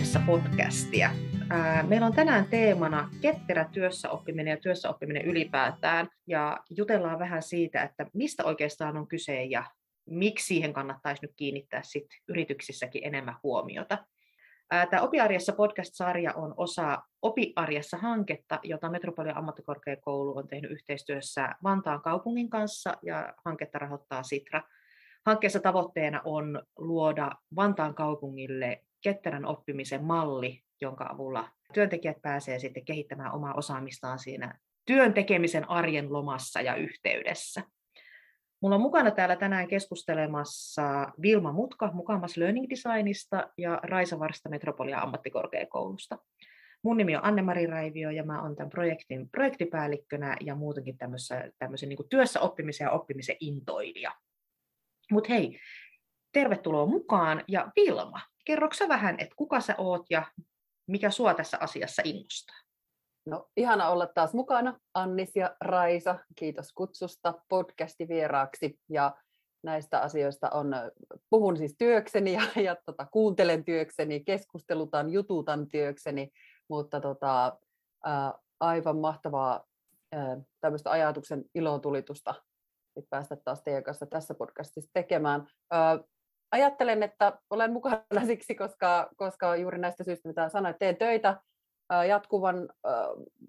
Arjessa podcastia. Meillä on tänään teemana ketterä työssäoppiminen ja työssäoppiminen ylipäätään. Ja jutellaan vähän siitä, että mistä oikeastaan on kyse ja miksi siihen kannattaisi nyt kiinnittää sit yrityksissäkin enemmän huomiota. Tämä Opiarjessa podcast-sarja on osa Opiarjessa-hanketta, jota Metropolian ammattikorkeakoulu on tehnyt yhteistyössä Vantaan kaupungin kanssa ja hanketta rahoittaa Sitra. Hankkeessa tavoitteena on luoda Vantaan kaupungille ketterän oppimisen malli, jonka avulla työntekijät pääsevät sitten kehittämään omaa osaamistaan siinä työn tekemisen arjen lomassa ja yhteydessä. Mulla on mukana täällä tänään keskustelemassa Vilma Mutka mukamassa Learning Designista ja Raisa Varsta Metropolia ammattikorkeakoulusta. Mun nimi on Anne-Mari Raivio ja mä oon tämän projektin projektipäällikkönä ja muutenkin tämmöisen niin työssä oppimisen ja oppimisen intoilija. Mutta hei, tervetuloa mukaan ja Vilma, kerroksä vähän, että kuka sä oot ja mikä sua tässä asiassa innostaa? No, ihana olla taas mukana, Annis ja Raisa. Kiitos kutsusta podcastivieraaksi. Ja näistä asioista on, puhun siis työkseni ja, ja tota, kuuntelen työkseni, keskustelutan, jututan työkseni, mutta tota, ää, aivan mahtavaa tämmöistä ajatuksen ilotulitusta päästä taas teidän kanssa tässä podcastissa tekemään. Ää, ajattelen, että olen mukana siksi, koska, koska juuri näistä syistä, mitä sanoit, teen töitä jatkuvan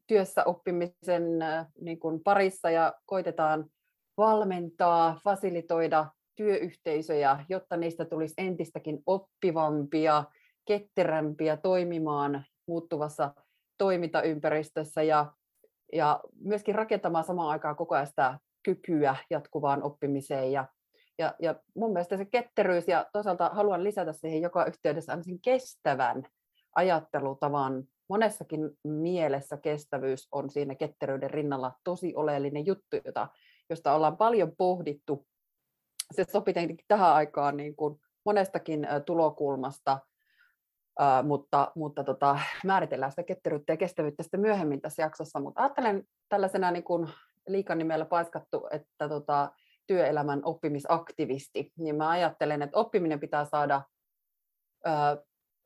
työssä oppimisen niin kuin parissa ja koitetaan valmentaa, fasilitoida työyhteisöjä, jotta niistä tulisi entistäkin oppivampia, ketterämpiä toimimaan muuttuvassa toimintaympäristössä ja, ja myöskin rakentamaan samaan aikaan koko ajan sitä kykyä jatkuvaan oppimiseen ja ja, ja mun mielestä se ketteryys ja toisaalta haluan lisätä siihen joka yhteydessä sen kestävän ajattelutavan. Monessakin mielessä kestävyys on siinä ketteryyden rinnalla tosi oleellinen juttu, jota, josta ollaan paljon pohdittu. Se sopii tietenkin tähän aikaan niin kuin monestakin tulokulmasta, mutta, mutta tota, määritellään sitä ketteryyttä ja kestävyyttä sitten myöhemmin tässä jaksossa. Mutta ajattelen tällaisena niin kuin liikanimellä paiskattu, että tota, työelämän oppimisaktivisti, niin mä ajattelen, että oppiminen pitää saada ö,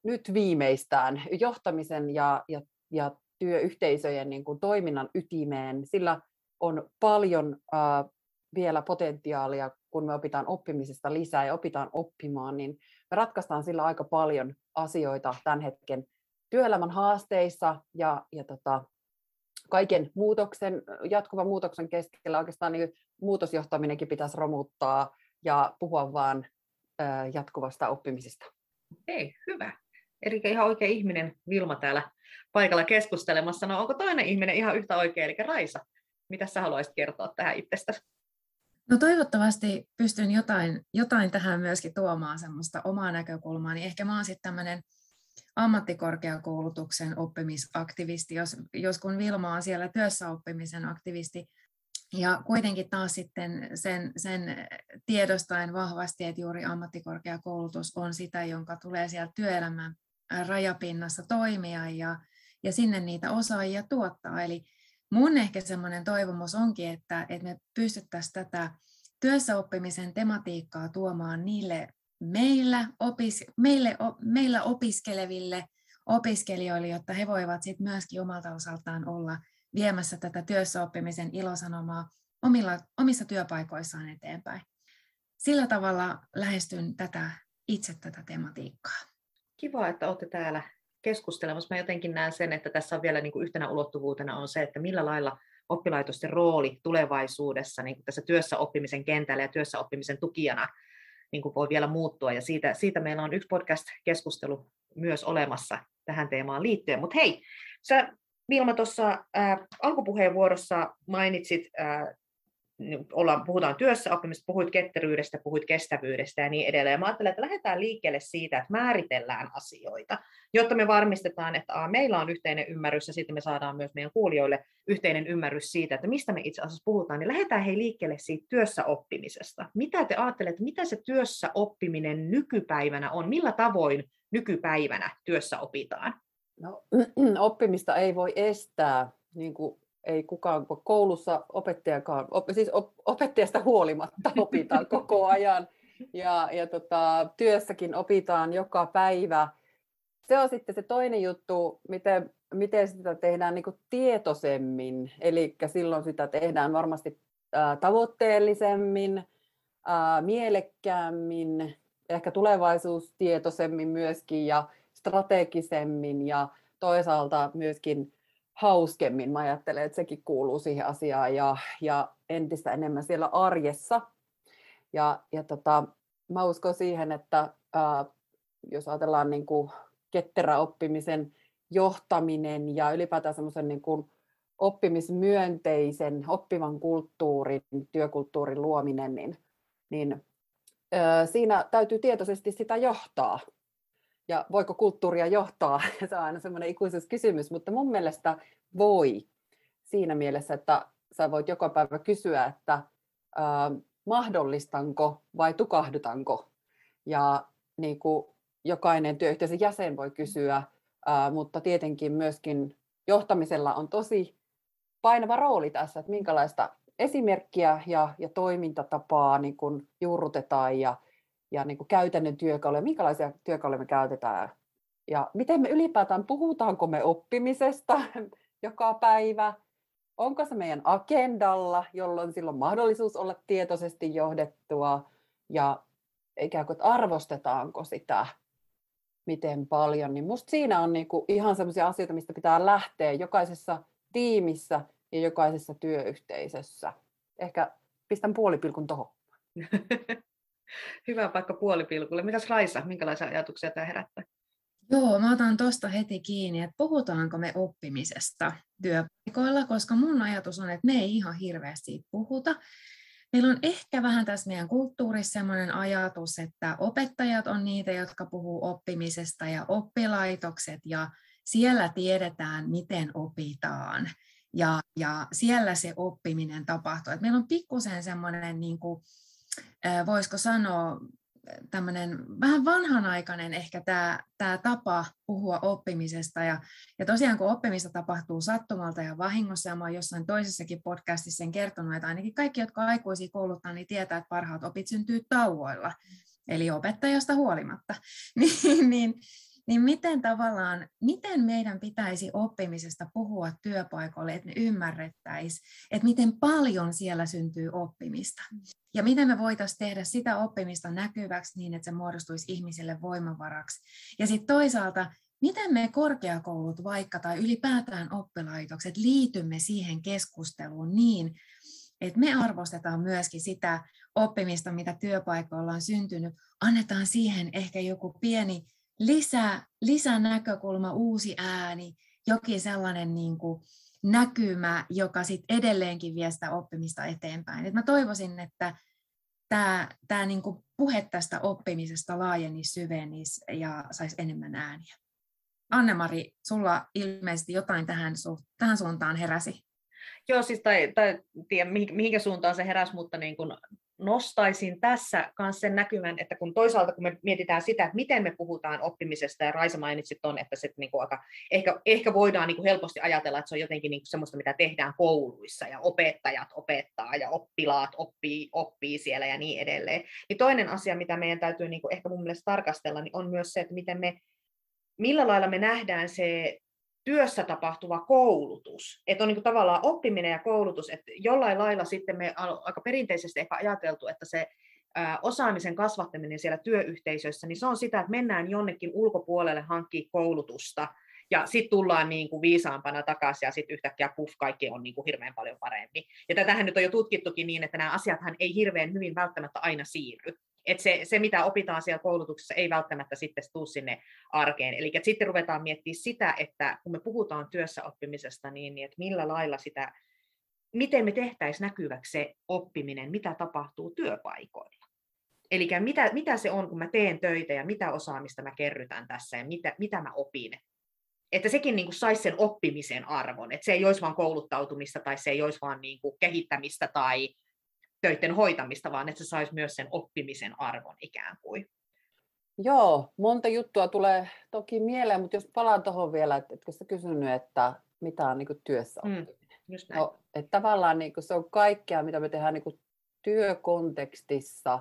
nyt viimeistään johtamisen ja, ja, ja työyhteisöjen niin kuin toiminnan ytimeen. Sillä on paljon ö, vielä potentiaalia, kun me opitaan oppimisesta lisää ja opitaan oppimaan, niin me ratkaistaan sillä aika paljon asioita tämän hetken työelämän haasteissa ja, ja tota, kaiken muutoksen, jatkuvan muutoksen keskellä oikeastaan niin muutosjohtaminenkin pitäisi romuttaa ja puhua vaan jatkuvasta oppimisesta. Hei, hyvä. Eli ihan oikea ihminen Vilma täällä paikalla keskustelemassa. No onko toinen ihminen ihan yhtä oikea, eli Raisa? Mitä sä haluaisit kertoa tähän itsestäsi? No toivottavasti pystyn jotain, jotain tähän myöskin tuomaan semmoista omaa näkökulmaa, niin ehkä mä oon sitten tämmöinen ammattikorkeakoulutuksen oppimisaktivisti, jos, jos kun Vilma on siellä työssä oppimisen aktivisti, ja kuitenkin taas sitten sen, sen tiedostaen vahvasti, että juuri ammattikorkeakoulutus on sitä, jonka tulee sieltä työelämän rajapinnassa toimia ja, ja sinne niitä osaajia tuottaa. Eli mun ehkä semmoinen toivomus onkin, että, että me pystyttäisiin tätä työssäoppimisen tematiikkaa tuomaan niille meillä, opis, meille, meillä opiskeleville opiskelijoille, jotta he voivat sit myöskin omalta osaltaan olla viemässä tätä työssäoppimisen ilosanomaa omilla, omissa työpaikoissaan eteenpäin. Sillä tavalla lähestyn tätä, itse tätä tematiikkaa. Kiva, että olette täällä keskustelemassa. Mä jotenkin näen sen, että tässä on vielä niin kuin yhtenä ulottuvuutena on se, että millä lailla oppilaitosten rooli tulevaisuudessa niin kuin tässä työssä oppimisen kentällä ja työssä oppimisen tukijana niin kuin voi vielä muuttua. Ja siitä, siitä meillä on yksi podcast-keskustelu myös olemassa tähän teemaan liittyen. Mutta hei, sä Vilma tuossa äh, alkupuheenvuorossa mainitsit äh, ollaan, puhutaan työssä oppimista, puhuit ketteryydestä, puhuit kestävyydestä ja niin edelleen. Mä ajattelen, että lähdetään liikkeelle siitä, että määritellään asioita, jotta me varmistetaan, että a, meillä on yhteinen ymmärrys ja sitten me saadaan myös meidän kuulijoille yhteinen ymmärrys siitä, että mistä me itse asiassa puhutaan, niin lähdetään hei liikkeelle siitä työssä oppimisesta. Mitä te ajattelette, mitä se työssä oppiminen nykypäivänä on, millä tavoin nykypäivänä työssä opitaan? No, oppimista ei voi estää, niin kuin ei kukaan koulussa opettajakaan, op, siis op, opettajasta huolimatta opitaan koko ajan. Ja, ja tota, työssäkin opitaan joka päivä. se on sitten se toinen juttu, miten, miten sitä tehdään niin kuin tietoisemmin. Eli silloin sitä tehdään varmasti ää, tavoitteellisemmin, ää, mielekkäämmin, ehkä tulevaisuustietoisemmin myöskin ja strategisemmin ja toisaalta myöskin hauskemmin. Mä ajattelen, että sekin kuuluu siihen asiaan ja, ja entistä enemmän siellä arjessa. Ja, ja tota, mä uskon siihen, että ää, jos ajatellaan niin kuin ketterä oppimisen johtaminen ja ylipäätään semmoisen niin kuin oppimismyönteisen, oppivan kulttuurin, työkulttuurin luominen, niin, niin ö, siinä täytyy tietoisesti sitä johtaa. Ja voiko kulttuuria johtaa? Se on aina semmoinen ikuisuuskysymys, mutta mun mielestä voi siinä mielessä, että sä voit joka päivä kysyä, että ö, mahdollistanko vai tukahdutanko. Ja niin kuin jokainen työyhteisön jäsen voi kysyä, ää, mutta tietenkin myöskin johtamisella on tosi painava rooli tässä, että minkälaista esimerkkiä ja, ja toimintatapaa niin kuin juurrutetaan ja, ja niin kuin käytännön työkaluja, minkälaisia työkaluja me käytetään ja miten me ylipäätään, puhutaanko me oppimisesta joka päivä, onko se meidän agendalla, jolloin silloin mahdollisuus olla tietoisesti johdettua ja ikään kuin, että arvostetaanko sitä miten paljon, niin musta siinä on niinku ihan sellaisia asioita, mistä pitää lähteä jokaisessa tiimissä ja jokaisessa työyhteisössä. Ehkä pistän puolipilkun tuohon. Hyvä paikka puolipilkulle. Mitäs Raisa, minkälaisia ajatuksia tämä herättää? Joo, mä otan tuosta heti kiinni, että puhutaanko me oppimisesta työpaikoilla, koska mun ajatus on, että me ei ihan hirveästi puhuta. Meillä on ehkä vähän tässä meidän kulttuurissa sellainen ajatus, että opettajat on niitä, jotka puhuu oppimisesta ja oppilaitokset ja siellä tiedetään, miten opitaan ja, ja siellä se oppiminen tapahtuu. Et meillä on pikkusen semmoinen, niin kuin, voisiko sanoa, tämmöinen vähän vanhanaikainen ehkä tämä, tämä tapa puhua oppimisesta. Ja, ja tosiaan kun oppimista tapahtuu sattumalta ja vahingossa, ja mä olen jossain toisessakin podcastissa sen kertonut, että ainakin kaikki, jotka aikuisia kouluttaa, niin tietää, että parhaat opit syntyy tauoilla, eli opettajasta huolimatta. niin, niin niin miten tavallaan, miten meidän pitäisi oppimisesta puhua työpaikoille, että me ymmärrettäisiin, että miten paljon siellä syntyy oppimista. Ja miten me voitaisiin tehdä sitä oppimista näkyväksi niin, että se muodostuisi ihmisille voimavaraksi. Ja sitten toisaalta, miten me korkeakoulut vaikka tai ylipäätään oppilaitokset liitymme siihen keskusteluun niin, että me arvostetaan myöskin sitä oppimista, mitä työpaikoilla on syntynyt, annetaan siihen ehkä joku pieni lisä, lisänäkökulma, uusi ääni, jokin sellainen niin kuin näkymä, joka sit edelleenkin vie sitä oppimista eteenpäin. Et mä toivoisin, että tämä, tämä niin puhe tästä oppimisesta laajenisi, syvenisi ja saisi enemmän ääniä. Anne-Mari, sulla ilmeisesti jotain tähän, tähän suuntaan heräsi. Joo, siis tai, tai tiedä mihinkä suuntaan se heräsi, mutta niin kun nostaisin tässä myös sen näkymän, että kun toisaalta kun me mietitään sitä, että miten me puhutaan oppimisesta, ja Raisa mainitsi on, että se niin kuin aika, ehkä, ehkä voidaan niin kuin helposti ajatella, että se on jotenkin niin kuin semmoista, mitä tehdään kouluissa, ja opettajat opettaa, ja oppilaat oppii, oppii siellä ja niin edelleen. Niin toinen asia, mitä meidän täytyy niin kuin ehkä mun mielestä tarkastella, niin on myös se, että miten me, millä lailla me nähdään se työssä tapahtuva koulutus. Että on niin kuin tavallaan oppiminen ja koulutus, että jollain lailla sitten me aika perinteisesti ehkä ajateltu, että se osaamisen kasvattaminen siellä työyhteisössä, niin se on sitä, että mennään jonnekin ulkopuolelle hankkia koulutusta, ja sitten tullaan niin kuin viisaampana takaisin, ja sitten yhtäkkiä puff, kaikki on niin kuin hirveän paljon paremmin. Ja tätähän nyt on jo tutkittukin niin, että nämä asiathan ei hirveän hyvin välttämättä aina siirry että se, se, mitä opitaan siellä koulutuksessa, ei välttämättä sitten tule sinne arkeen. Eli sitten ruvetaan miettimään sitä, että kun me puhutaan työssä oppimisesta, niin, niin että millä lailla sitä, miten me tehtäisiin näkyväksi se oppiminen, mitä tapahtuu työpaikoilla. Eli mitä, mitä se on, kun mä teen töitä ja mitä osaamista mä kerrytän tässä ja mitä, mitä mä opin. Että sekin niin saisi sen oppimisen arvon, että se ei olisi vain kouluttautumista tai se ei olisi vain niin kuin kehittämistä tai töiden hoitamista, vaan että se saisi myös sen oppimisen arvon ikään kuin. Joo, monta juttua tulee toki mieleen, mutta jos palaan tuohon vielä, että etkö sä kysynyt, että mitä on niin kuin työssä mm, oppiminen? Mm. No, että tavallaan niin kuin se on kaikkea, mitä me tehdään niin kuin työkontekstissa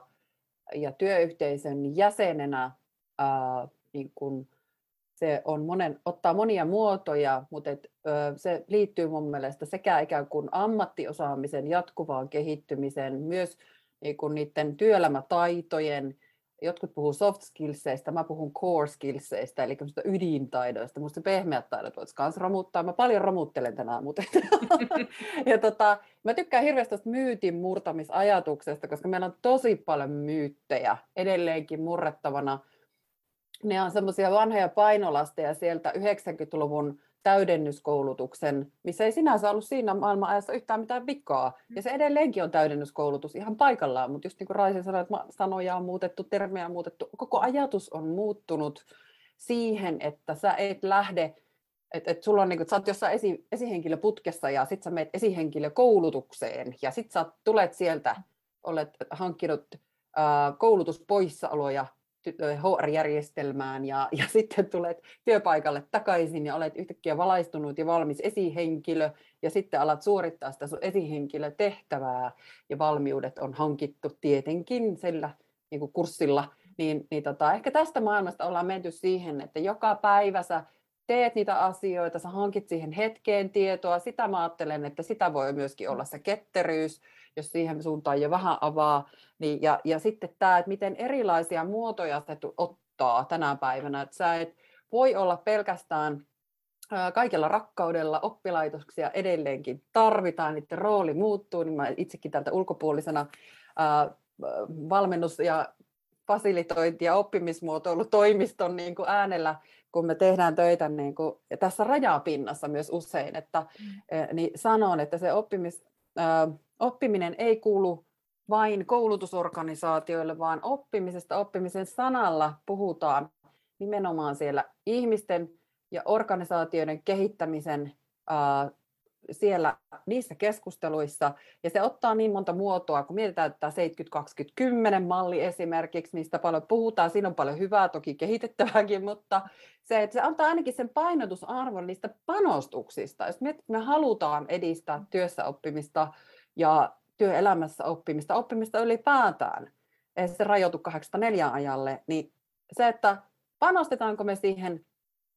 ja työyhteisön jäsenenä ää, niin kuin se on monen, ottaa monia muotoja, mutta et, ö, se liittyy mun mielestä sekä ikään kuin ammattiosaamisen jatkuvaan kehittymiseen, myös niin kuin niiden työelämätaitojen, jotkut puhuu soft skillseistä, mä puhun core skillseistä, eli ydintaidoista. Minusta pehmeät taidot voisi myös romuttaa. Mä paljon romuttelen tänään, mutta ja tota, mä tykkään hirveästi tästä myytin murtamisajatuksesta, koska meillä on tosi paljon myyttejä edelleenkin murrettavana. Ne on semmoisia vanhoja painolasteja sieltä 90-luvun täydennyskoulutuksen, missä ei sinänsä ollut siinä maailman ajassa yhtään mitään vikaa. Ja se edelleenkin on täydennyskoulutus ihan paikallaan, mutta just niin kuin Raisi sanoi, että sanoja on muutettu, termejä on muutettu, koko ajatus on muuttunut siihen, että sä et lähde, että et sulla on niin kuin, sä oot jossain esi, esihenkilöputkessa ja sit sä menet esihenkilökoulutukseen ja sit sä tulet sieltä, olet hankkinut äh, koulutuspoissaoloja HR-järjestelmään ja, ja sitten tulet työpaikalle takaisin ja olet yhtäkkiä valaistunut ja valmis esihenkilö ja sitten alat suorittaa sitä sun esihenkilötehtävää ja valmiudet on hankittu tietenkin sillä niin kuin kurssilla, niin, niin tota, ehkä tästä maailmasta ollaan menty siihen, että joka päivä sä teet niitä asioita, sä hankit siihen hetkeen tietoa, sitä mä ajattelen, että sitä voi myöskin olla se ketteryys, jos siihen suuntaan jo vähän avaa. Niin, ja, ja sitten tämä, että miten erilaisia muotoja se ottaa tänä päivänä. Että sä et voi olla pelkästään kaikella rakkaudella oppilaitoksia edelleenkin tarvitaan, niiden rooli muuttuu, niin mä itsekin tältä ulkopuolisena ää, valmennus- ja fasilitointi- ja oppimismuotoilutoimiston niin kuin äänellä, kun me tehdään töitä niin kuin, ja tässä rajapinnassa myös usein, että mm. niin sanon, että se oppimis, ää, oppiminen ei kuulu vain koulutusorganisaatioille, vaan oppimisesta oppimisen sanalla puhutaan nimenomaan siellä ihmisten ja organisaatioiden kehittämisen siellä niissä keskusteluissa, ja se ottaa niin monta muotoa, kun mietitään että 70-20-10 malli esimerkiksi, mistä paljon puhutaan, siinä on paljon hyvää, toki kehitettävääkin, mutta se, että se antaa ainakin sen painotusarvon niistä panostuksista. Jos me, halutaan edistää työssä oppimista ja työelämässä oppimista, oppimista ylipäätään, se rajoitu 84 ajalle, niin se, että panostetaanko me siihen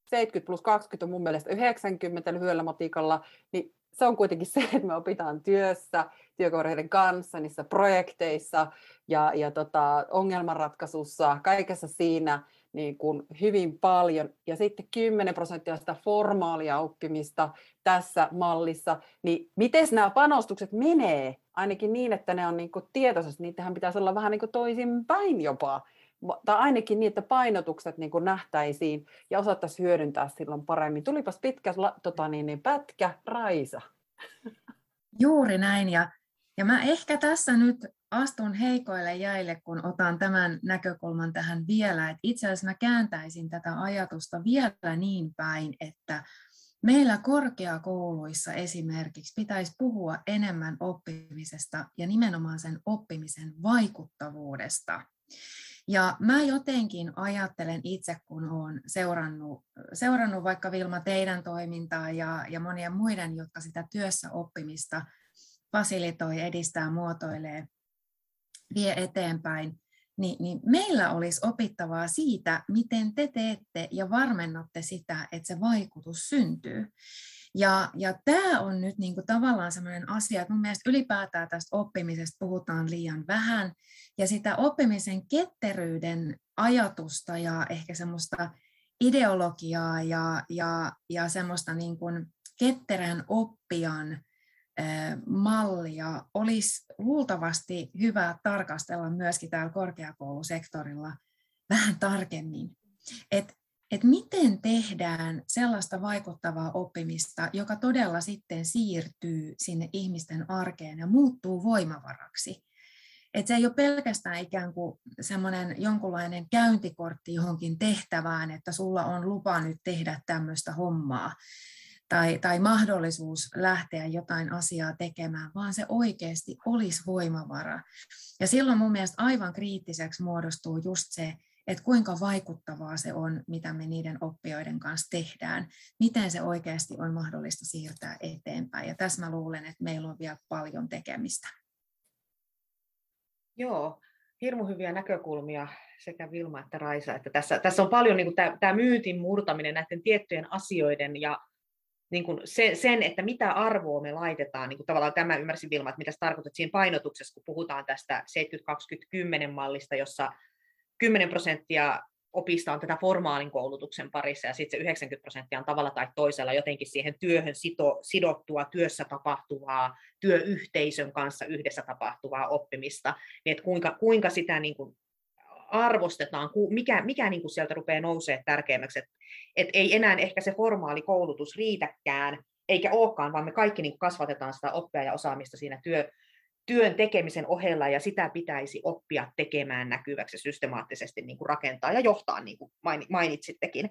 70 plus 20 on mun mielestä 90 lyhyellä matikalla, niin se on kuitenkin se, että me opitaan työssä, työkavereiden kanssa, niissä projekteissa ja, ja tota, ongelmanratkaisussa, kaikessa siinä niin kuin hyvin paljon. Ja sitten 10 prosenttia sitä formaalia oppimista tässä mallissa, niin miten nämä panostukset menee? Ainakin niin, että ne on niin kuin tietoisesti, niitähän pitäisi olla vähän niin kuin toisinpäin jopa tai ainakin niin, että painotukset niin kuin nähtäisiin ja osattaisiin hyödyntää silloin paremmin. Tulipas pitkä tota niin, niin pätkä, Raisa. Juuri näin, ja, ja mä ehkä tässä nyt astun heikoille jäille, kun otan tämän näkökulman tähän vielä, että itse asiassa mä kääntäisin tätä ajatusta vielä niin päin, että meillä korkeakouluissa esimerkiksi pitäisi puhua enemmän oppimisesta ja nimenomaan sen oppimisen vaikuttavuudesta. Ja mä jotenkin ajattelen itse, kun olen seurannut, seurannut vaikka Vilma teidän toimintaa ja, ja monien muiden, jotka sitä työssä oppimista fasilitoi, edistää, muotoilee, vie eteenpäin, niin, niin meillä olisi opittavaa siitä, miten te teette ja varmennatte sitä, että se vaikutus syntyy. Ja, ja tämä on nyt niin kuin tavallaan sellainen asia, että mun mielestä ylipäätään tästä oppimisesta puhutaan liian vähän, ja sitä oppimisen ketteryyden ajatusta ja ehkä semmoista ideologiaa ja, ja, ja semmoista niin kuin ketterän oppijan mallia olisi luultavasti hyvä tarkastella myöskin täällä korkeakoulusektorilla vähän tarkemmin. Et että miten tehdään sellaista vaikuttavaa oppimista, joka todella sitten siirtyy sinne ihmisten arkeen ja muuttuu voimavaraksi. Että se ei ole pelkästään ikään kuin semmoinen jonkunlainen käyntikortti johonkin tehtävään, että sulla on lupa nyt tehdä tämmöistä hommaa tai, tai mahdollisuus lähteä jotain asiaa tekemään, vaan se oikeasti olisi voimavara. Ja silloin mun mielestä aivan kriittiseksi muodostuu just se, että kuinka vaikuttavaa se on, mitä me niiden oppijoiden kanssa tehdään, miten se oikeasti on mahdollista siirtää eteenpäin. Ja tässä mä luulen, että meillä on vielä paljon tekemistä. Joo, Hirmu hyviä näkökulmia sekä Vilma että Raisa. Että tässä, tässä on paljon niin tämä, myytin murtaminen näiden tiettyjen asioiden ja niin kuin se, sen, että mitä arvoa me laitetaan, niin kuin tavallaan tämä ymmärsin Vilma, että mitä tarkoitat siinä painotuksessa, kun puhutaan tästä 70-20-10 mallista, jossa 10 prosenttia opista on tätä formaalin koulutuksen parissa ja sitten se 90 prosenttia on tavalla tai toisella jotenkin siihen työhön sito, sidottua, työssä tapahtuvaa, työyhteisön kanssa yhdessä tapahtuvaa oppimista, niin että kuinka, kuinka sitä niin kuin arvostetaan, mikä, mikä niin kuin sieltä rupeaa nousemaan tärkeämmäksi, että et ei enää ehkä se formaali koulutus riitäkään, eikä olekaan, vaan me kaikki niin kasvatetaan sitä oppia ja osaamista siinä työ, työn tekemisen ohella, ja sitä pitäisi oppia tekemään näkyväksi systemaattisesti niin kuin rakentaa ja johtaa, niin kuin mainitsittekin.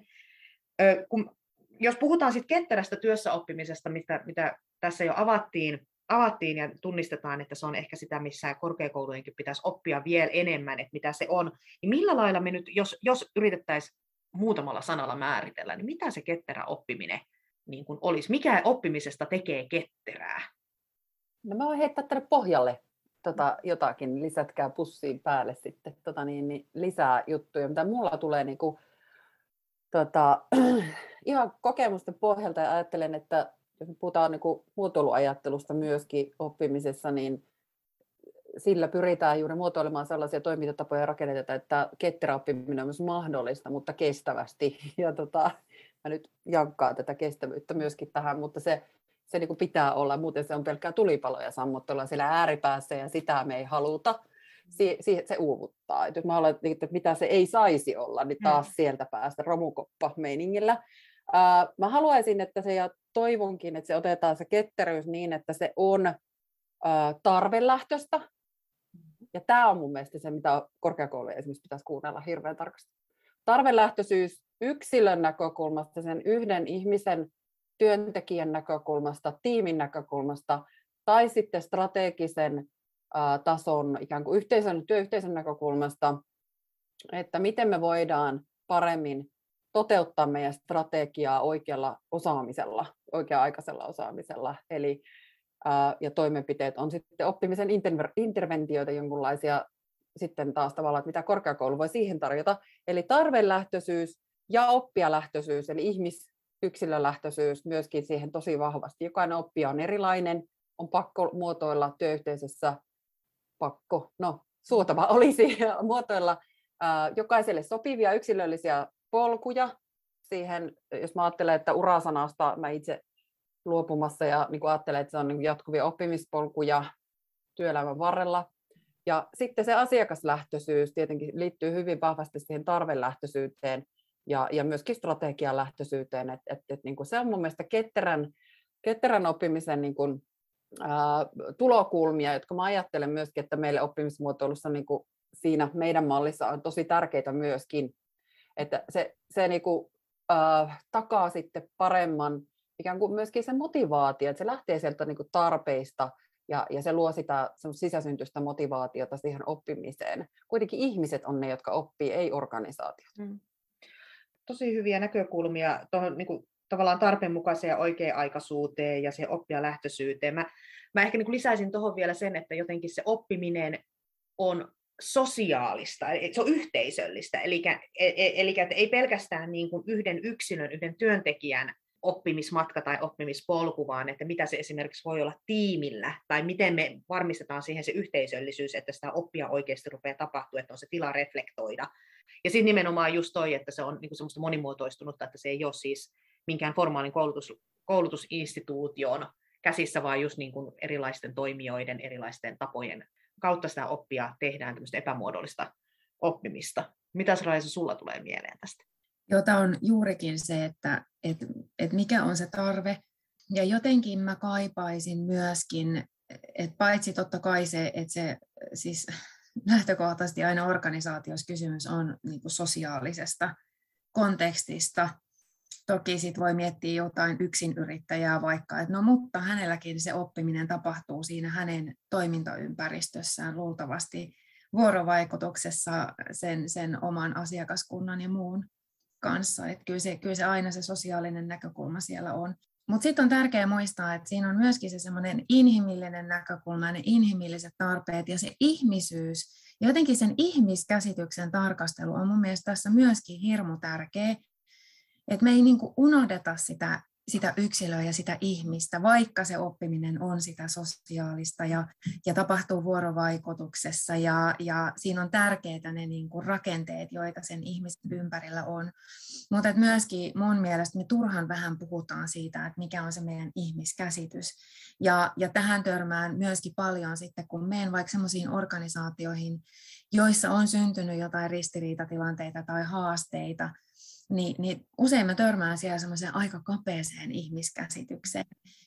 Kun, jos puhutaan sitten ketterästä työssäoppimisesta, mitä, mitä tässä jo avattiin, avattiin ja tunnistetaan, että se on ehkä sitä, missä korkeakoulujenkin pitäisi oppia vielä enemmän, että mitä se on, niin millä lailla me nyt, jos, jos yritettäisiin muutamalla sanalla määritellä, niin mitä se ketterä oppiminen niin kuin olisi? Mikä oppimisesta tekee ketterää? No mä voin heittää tänne pohjalle tota, jotakin, lisätkää pussiin päälle sitten tota niin, niin lisää juttuja, mitä mulla tulee niin kuin, tota, ihan kokemusten pohjalta ja ajattelen, että jos puhutaan niin kuin muotoiluajattelusta myöskin oppimisessa, niin sillä pyritään juuri muotoilemaan sellaisia toimintatapoja ja rakenneita, että ketterä oppiminen on myös mahdollista, mutta kestävästi. Ja tota, mä nyt jankkaan tätä kestävyyttä myöskin tähän, mutta se, se niin kuin pitää olla, muuten se on pelkkää tulipaloja sammuttelua siellä ääripäässä ja sitä me ei haluta. Si, si, se uuvuttaa. Et jos mä olen, että mitä se ei saisi olla, niin taas mm. sieltä päästä romukoppa meiningillä. Mä haluaisin, että se toivonkin, että se otetaan se ketteryys niin, että se on uh, tarvelähtöistä. Ja tämä on mun mielestä se, mitä korkeakouluja esimerkiksi pitäisi kuunnella hirveän tarkasti. Tarvelähtöisyys yksilön näkökulmasta, sen yhden ihmisen työntekijän näkökulmasta, tiimin näkökulmasta tai sitten strategisen tason ikään kuin yhteisön, työyhteisön näkökulmasta, että miten me voidaan paremmin toteuttaa meidän strategiaa oikealla osaamisella, oikea-aikaisella osaamisella. Eli, ää, ja toimenpiteet on sitten oppimisen interver- interventioita jonkunlaisia sitten taas tavallaan, että mitä korkeakoulu voi siihen tarjota. Eli tarvelähtöisyys ja oppijalähtöisyys, eli ihmisyksilölähtöisyys myöskin siihen tosi vahvasti. Jokainen oppija on erilainen, on pakko muotoilla työyhteisössä, pakko, no suotava olisi muotoilla jokaiselle sopivia yksilöllisiä polkuja siihen, jos mä ajattelen, että urasanasta mä itse luopumassa ja niin kuin ajattelen, että se on niin jatkuvia oppimispolkuja työelämän varrella. Ja sitten se asiakaslähtöisyys tietenkin liittyy hyvin vahvasti siihen tarvelähtöisyyteen ja, ja myöskin strategian lähtöisyyteen. Et, et, et, niin kuin se on mun mielestä ketterän, ketterän oppimisen niin kuin, ää, tulokulmia, jotka mä ajattelen myöskin, että meille oppimismuotoilussa niin kuin siinä meidän mallissa on tosi tärkeitä myöskin että se, se niinku, äh, takaa sitten paremman ikään kuin myöskin se motivaatio, että se lähtee sieltä niinku tarpeista ja, ja se luo sitä sisäsyntyistä motivaatiota siihen oppimiseen. Kuitenkin ihmiset on ne, jotka oppii, ei organisaatiot. Mm. Tosi hyviä näkökulmia tuohon niin kuin, tavallaan tarpeenmukaiseen oikea-aikaisuuteen ja siihen oppijalähtöisyyteen. Mä, mä ehkä niin kuin lisäisin tuohon vielä sen, että jotenkin se oppiminen on sosiaalista, se on yhteisöllistä, eli, e, e, eli että ei pelkästään niin kuin yhden yksilön, yhden työntekijän oppimismatka tai oppimispolku, vaan että mitä se esimerkiksi voi olla tiimillä, tai miten me varmistetaan siihen se yhteisöllisyys, että sitä oppia oikeasti rupeaa tapahtua, että on se tila reflektoida. Ja sitten nimenomaan just toi, että se on niin kuin semmoista monimuotoistunutta, että se ei ole siis minkään formaalin koulutus, koulutusinstituution käsissä, vaan just niin kuin erilaisten toimijoiden, erilaisten tapojen kautta sitä oppia tehdään tämmöistä epämuodollista oppimista. Mitäs Raisa sulla tulee mieleen tästä? Jota on juurikin se, että, että, että mikä on se tarve. Ja jotenkin mä kaipaisin myöskin, että paitsi totta kai se, että se siis lähtökohtaisesti aina organisaatiossa kysymys on niin kuin sosiaalisesta kontekstista, Toki sit voi miettiä jotain yksinyrittäjää vaikka, että no mutta hänelläkin se oppiminen tapahtuu siinä hänen toimintaympäristössään luultavasti vuorovaikutuksessa sen, sen oman asiakaskunnan ja muun kanssa. Että kyllä, se, kyllä se aina se sosiaalinen näkökulma siellä on. mutta sitten on tärkeää muistaa, että siinä on myöskin se semmoinen inhimillinen näkökulma, ne inhimilliset tarpeet ja se ihmisyys. Ja jotenkin sen ihmiskäsityksen tarkastelu on mun mielestä tässä myöskin hirmu tärkeä, että me ei niinku unohdeta sitä sitä yksilöä ja sitä ihmistä, vaikka se oppiminen on sitä sosiaalista ja, ja tapahtuu vuorovaikutuksessa ja, ja siinä on tärkeitä ne niin kuin rakenteet, joita sen ihmisen ympärillä on. Mutta myöskin mun mielestä me turhan vähän puhutaan siitä, että mikä on se meidän ihmiskäsitys. Ja, ja tähän törmään myöskin paljon sitten, kun menen vaikka sellaisiin organisaatioihin, joissa on syntynyt jotain ristiriitatilanteita tai haasteita, niin, niin usein mä törmään siellä semmoiseen aika kapeeseen ihmiskäsitykseen.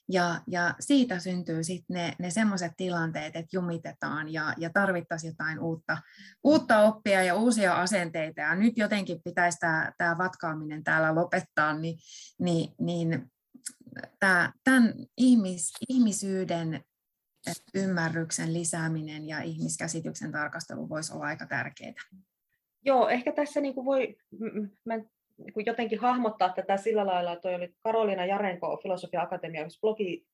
Ja, ja siitä syntyy sitten ne, ne semmoiset tilanteet, että jumitetaan ja, ja tarvittaisiin jotain uutta, uutta oppia ja uusia asenteita. Ja nyt jotenkin pitäisi tämä, vatkaaminen täällä lopettaa, niin, niin, niin tämä, tämän ihmis, ihmisyyden ymmärryksen lisääminen ja ihmiskäsityksen tarkastelu voisi olla aika tärkeää. Joo, ehkä tässä niin kuin voi, mä niin jotenkin hahmottaa tätä sillä lailla, että oli Karolina Jarenko Filosofia Akatemia blogi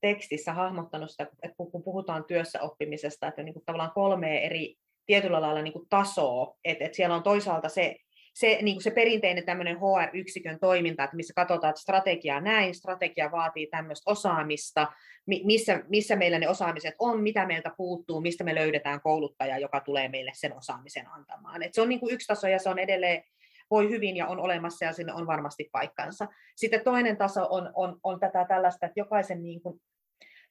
tekstissä hahmottanut sitä, että kun puhutaan työssä oppimisesta, että on niin kuin tavallaan kolme eri tietyllä lailla niin kuin tasoa, että, että siellä on toisaalta se, se, niin kuin se perinteinen tämmöinen HR-yksikön toiminta, että missä katsotaan, että strategia näin, strategia vaatii tämmöistä osaamista, missä, missä meillä ne osaamiset on, mitä meiltä puuttuu, mistä me löydetään kouluttaja, joka tulee meille sen osaamisen antamaan. Et se on niin kuin yksi taso ja se on edelleen voi hyvin ja on olemassa ja sinne on varmasti paikkansa. Sitten toinen taso on, on, on tätä tällaista, että jokaisen niin kuin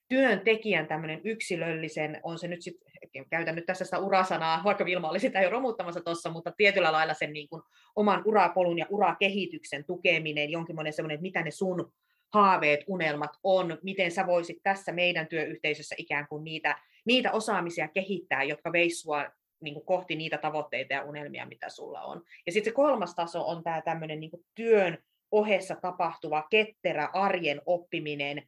työntekijän tämmöinen yksilöllisen, on se nyt sitten, käytän nyt tässä sitä urasanaa, vaikka Vilma oli sitä jo romuttamassa tuossa, mutta tietyllä lailla sen niin kuin oman urapolun ja urakehityksen tukeminen, jonkinlainen semmoinen, että mitä ne sun haaveet, unelmat on, miten sä voisit tässä meidän työyhteisössä ikään kuin niitä, niitä osaamisia kehittää, jotka veis sua niin kuin kohti niitä tavoitteita ja unelmia, mitä sulla on. Ja sitten se kolmas taso on tämä tämmöinen niin työn ohessa tapahtuva ketterä arjen oppiminen,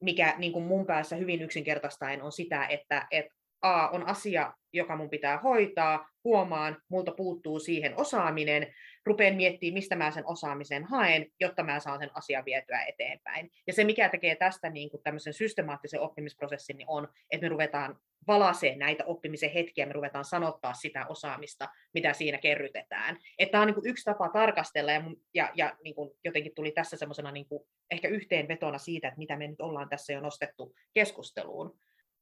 mikä niin kuin mun päässä hyvin yksinkertaistaen on sitä, että, että A on asia, joka mun pitää hoitaa, huomaan, multa puuttuu siihen osaaminen, rupean miettimään, mistä mä sen osaamisen haen, jotta mä saan sen asian vietyä eteenpäin. Ja se, mikä tekee tästä niin kuin tämmöisen systemaattisen oppimisprosessin, niin on, että me ruvetaan valaseen näitä oppimisen hetkiä, me ruvetaan sanottaa sitä osaamista, mitä siinä kerrytetään. Että tämä on niin yksi tapa tarkastella, ja, ja, ja niin kuin jotenkin tuli tässä semmoisena niin ehkä yhteenvetona siitä, että mitä me nyt ollaan tässä jo nostettu keskusteluun.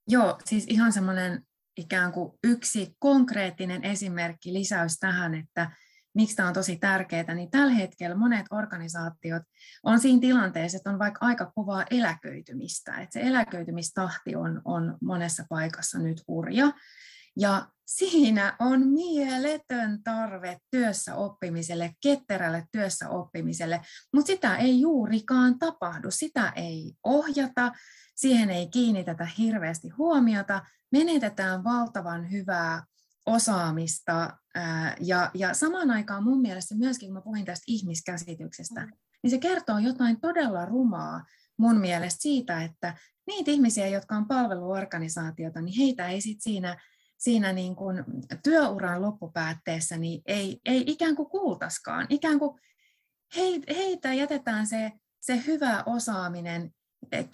Joo, siis ihan semmoinen ikään kuin yksi konkreettinen esimerkki, lisäys tähän, että miksi tämä on tosi tärkeää, niin tällä hetkellä monet organisaatiot on siinä tilanteessa, että on vaikka aika kovaa eläköitymistä, että se eläköitymistahti on, on monessa paikassa nyt hurja, ja siinä on mieletön tarve työssä oppimiselle, ketterälle työssä oppimiselle, mutta sitä ei juurikaan tapahdu, sitä ei ohjata, siihen ei kiinnitetä hirveästi huomiota, menetetään valtavan hyvää osaamista ja, ja samaan aikaan mun mielestä myöskin, kun mä puhuin tästä ihmiskäsityksestä, mm. niin se kertoo jotain todella rumaa mun mielestä siitä, että niitä ihmisiä, jotka on palveluorganisaatiota, niin heitä ei sit siinä, siinä niin kuin työuran loppupäätteessä niin ei, ei ikään kuin kuultaskaan. Ikään kuin heitä jätetään se, se hyvä osaaminen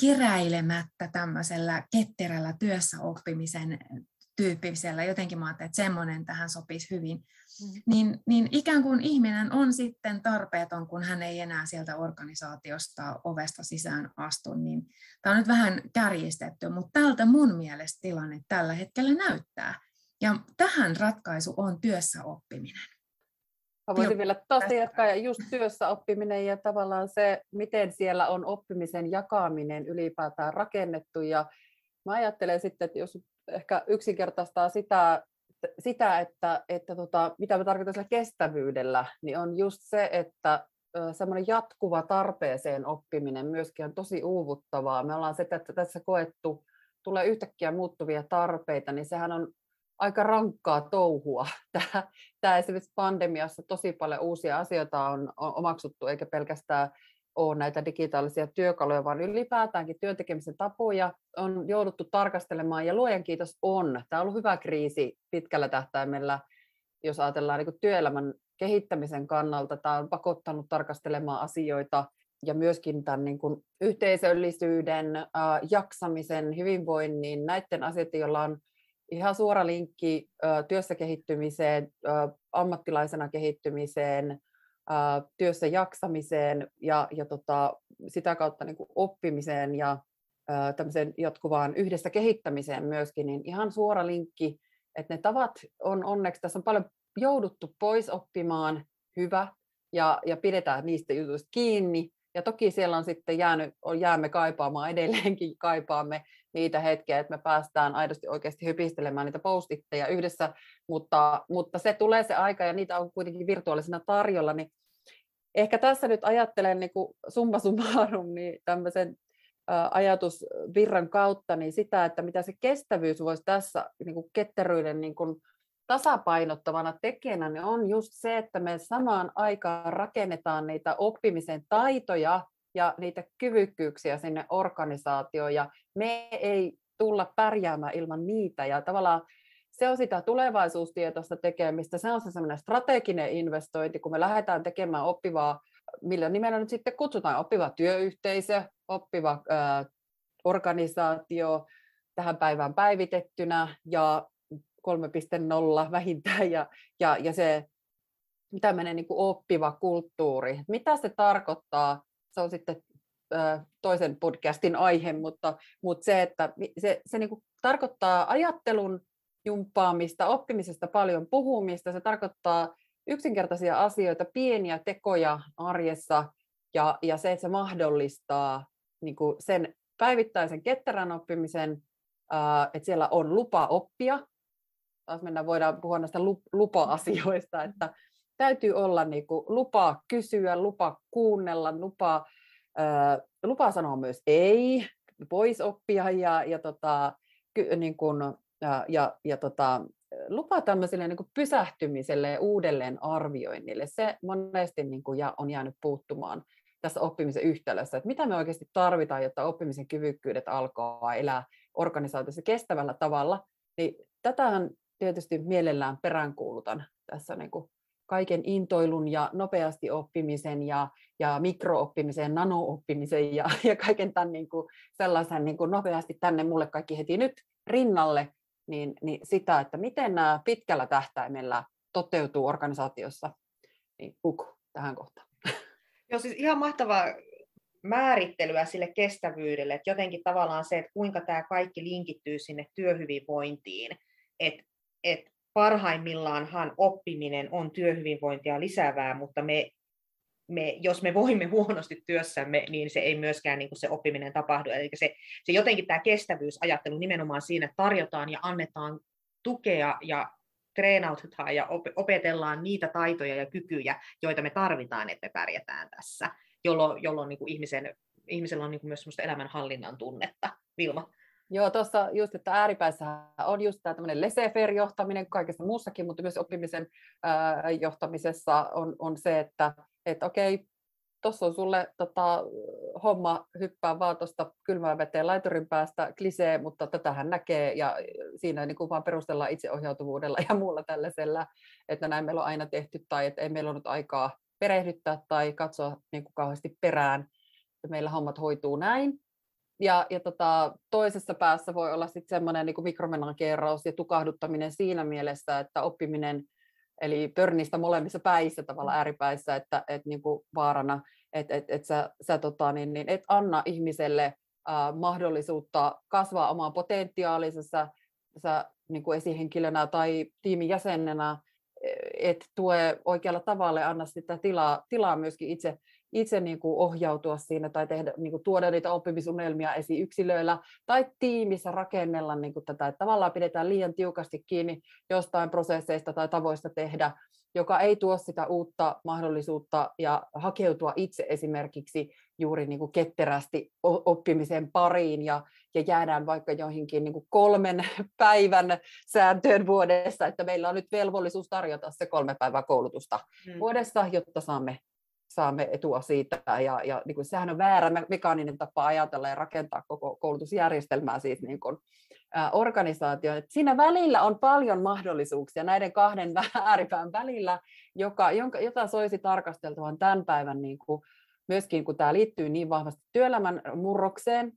keräilemättä tämmöisellä ketterällä työssäoppimisen tyyppisellä, jotenkin mä ajattelin, että semmoinen tähän sopisi hyvin, mm. niin, niin ikään kuin ihminen on sitten tarpeeton, kun hän ei enää sieltä organisaatiosta ovesta sisään astu, niin tämä on nyt vähän kärjistetty, mutta tältä mun mielestä tilanne tällä hetkellä näyttää. Ja tähän ratkaisu on työssä oppiminen. Mä voisin vielä taas jatkaa, ja just työssä oppiminen ja tavallaan se, miten siellä on oppimisen jakaminen ylipäätään rakennettu. Ja mä ajattelen sitten, että jos ehkä yksinkertaistaa sitä, sitä että, että tota, mitä me tarkoitan sillä kestävyydellä, niin on just se, että semmoinen jatkuva tarpeeseen oppiminen myöskin on tosi uuvuttavaa. Me ollaan sitä, että tässä koettu, tulee yhtäkkiä muuttuvia tarpeita, niin sehän on aika rankkaa touhua. Tämä, tämä esimerkiksi pandemiassa tosi paljon uusia asioita on, on omaksuttu, eikä pelkästään ole näitä digitaalisia työkaluja, vaan ylipäätäänkin työntekemisen tapoja on jouduttu tarkastelemaan, ja luojan kiitos on. Tämä on ollut hyvä kriisi pitkällä tähtäimellä, jos ajatellaan niin työelämän kehittämisen kannalta. Tämä on pakottanut tarkastelemaan asioita ja myöskin tämän niin kuin yhteisöllisyyden, jaksamisen, hyvinvoinnin, näiden asioiden, joilla on ihan suora linkki työssä kehittymiseen, ammattilaisena kehittymiseen, äh, työssä jaksamiseen ja, ja tota, sitä kautta niin kuin oppimiseen ja äh, jatkuvaan yhdessä kehittämiseen myöskin, niin ihan suora linkki, että ne tavat on onneksi, tässä on paljon jouduttu pois oppimaan, hyvä, ja, ja pidetään niistä jutuista kiinni, ja toki siellä on sitten jäänyt, on, jäämme kaipaamaan, edelleenkin kaipaamme niitä hetkiä, että me päästään aidosti oikeasti hypistelemään niitä postitteja yhdessä, mutta, mutta se tulee se aika ja niitä on kuitenkin virtuaalisena tarjolla, niin ehkä tässä nyt ajattelen niin kuin summa summarum, niin tämmöisen ajatusvirran kautta, niin sitä, että mitä se kestävyys voisi tässä niin kuin ketteryyden niin kuin tasapainottavana tekijänä niin on just se, että me samaan aikaan rakennetaan niitä oppimisen taitoja ja niitä kyvykkyyksiä sinne organisaatioon, ja me ei tulla pärjäämään ilman niitä, ja tavallaan se on sitä tulevaisuustietoista tekemistä, se on se semmoinen strateginen investointi, kun me lähdetään tekemään oppivaa, millä nimellä nyt sitten kutsutaan, oppiva työyhteisö, oppiva ää, organisaatio, tähän päivään päivitettynä, ja 3.0 vähintään ja, ja, ja se tämmöinen niin kuin oppiva kulttuuri. Mitä se tarkoittaa? Se on sitten toisen podcastin aihe, mutta, mutta se, että se, se niin kuin tarkoittaa ajattelun jumppaamista, oppimisesta paljon puhumista, se tarkoittaa yksinkertaisia asioita, pieniä tekoja arjessa ja, ja se, että se mahdollistaa niin kuin sen päivittäisen ketterän oppimisen, että siellä on lupa oppia, taas mennään, voidaan puhua näistä lupa-asioista, että täytyy olla niin kuin lupa kysyä, lupa kuunnella, lupa, lupa sanoa myös ei, pois oppia ja, ja, tota, niin kuin, ja, ja, ja tota, lupa tämmöiselle niin kuin pysähtymiselle ja uudelleen arvioinnille. Se monesti niin kuin, ja on jäänyt puuttumaan tässä oppimisen yhtälössä, että mitä me oikeasti tarvitaan, jotta oppimisen kyvykkyydet alkaa elää organisaatiossa kestävällä tavalla, niin tätähän tietysti mielellään peräänkuulutan tässä niin kuin kaiken intoilun ja nopeasti oppimisen ja, ja mikrooppimisen, nanooppimisen ja, ja kaiken tämän niin kuin sellaisen niin kuin nopeasti tänne mulle kaikki heti nyt rinnalle, niin, niin sitä, että miten nämä pitkällä tähtäimellä toteutuu organisaatiossa, niin puk tähän kohtaan. Joo, siis ihan mahtavaa määrittelyä sille kestävyydelle, että jotenkin tavallaan se, että kuinka tämä kaikki linkittyy sinne työhyvinvointiin, että että parhaimmillaanhan oppiminen on työhyvinvointia lisäävää, mutta me, me, jos me voimme huonosti työssämme, niin se ei myöskään niin kuin se oppiminen tapahdu. Eli se, se jotenkin tämä kestävyysajattelu nimenomaan siinä, että tarjotaan ja annetaan tukea ja treenautetaan ja opetellaan niitä taitoja ja kykyjä, joita me tarvitaan, että me pärjätään tässä, jolloin, jolloin niin kuin ihmisen, ihmisellä on niin kuin myös sellaista elämänhallinnan tunnetta. Vilma? Joo, tuossa just, että ääripäissä on just tämä tämmöinen laissez-faire-johtaminen kaikessa muussakin, mutta myös oppimisen johtamisessa on, on se, että et okei, tuossa on sulle tota, homma hyppää vaan tuosta kylmään veteen laiturin päästä, klisee, mutta tätähän näkee ja siinä niin kuin vaan perustellaan itseohjautuvuudella ja muulla tällaisella, että näin meillä on aina tehty tai että ei meillä ole nyt aikaa perehdyttää tai katsoa niin kuin kauheasti perään, että meillä hommat hoituu näin. Ja, ja tota, toisessa päässä voi olla sitten semmoinen niin mikromenakeeraus ja tukahduttaminen siinä mielessä, että oppiminen, eli pörnistä molemmissa päissä tavalla mm. ääripäissä, että et, niin kuin vaarana, että et, et sä, sä tota, niin, niin, et anna ihmiselle äh, mahdollisuutta kasvaa omaan potentiaalisessa sä, niin kuin esihenkilönä tai tiimin jäsenenä, e, et tue oikealla tavalla ja anna sitä tilaa, tilaa myöskin itse itse niin kuin ohjautua siinä tai tehdä, niin kuin tuoda niitä oppimisunelmia esiin yksilöillä tai tiimissä rakennella niin kuin tätä, että tavallaan pidetään liian tiukasti kiinni jostain prosesseista tai tavoista tehdä, joka ei tuo sitä uutta mahdollisuutta ja hakeutua itse esimerkiksi juuri niin kuin ketterästi oppimisen pariin ja, ja jäädään vaikka joihinkin niin kuin kolmen päivän sääntöön vuodessa, että meillä on nyt velvollisuus tarjota se kolme päivää koulutusta hmm. vuodessa, jotta saamme saamme etua siitä. Ja, ja niin kuin, sehän on väärä mekaaninen tapa ajatella ja rakentaa koko koulutusjärjestelmää siis niin kuin, ä, organisaatio. Et siinä välillä on paljon mahdollisuuksia näiden kahden ääripään välillä, joka, jonka, jota soisi tarkasteltavan tämän päivän niin kuin, myöskin kun tämä liittyy niin vahvasti työelämän murrokseen,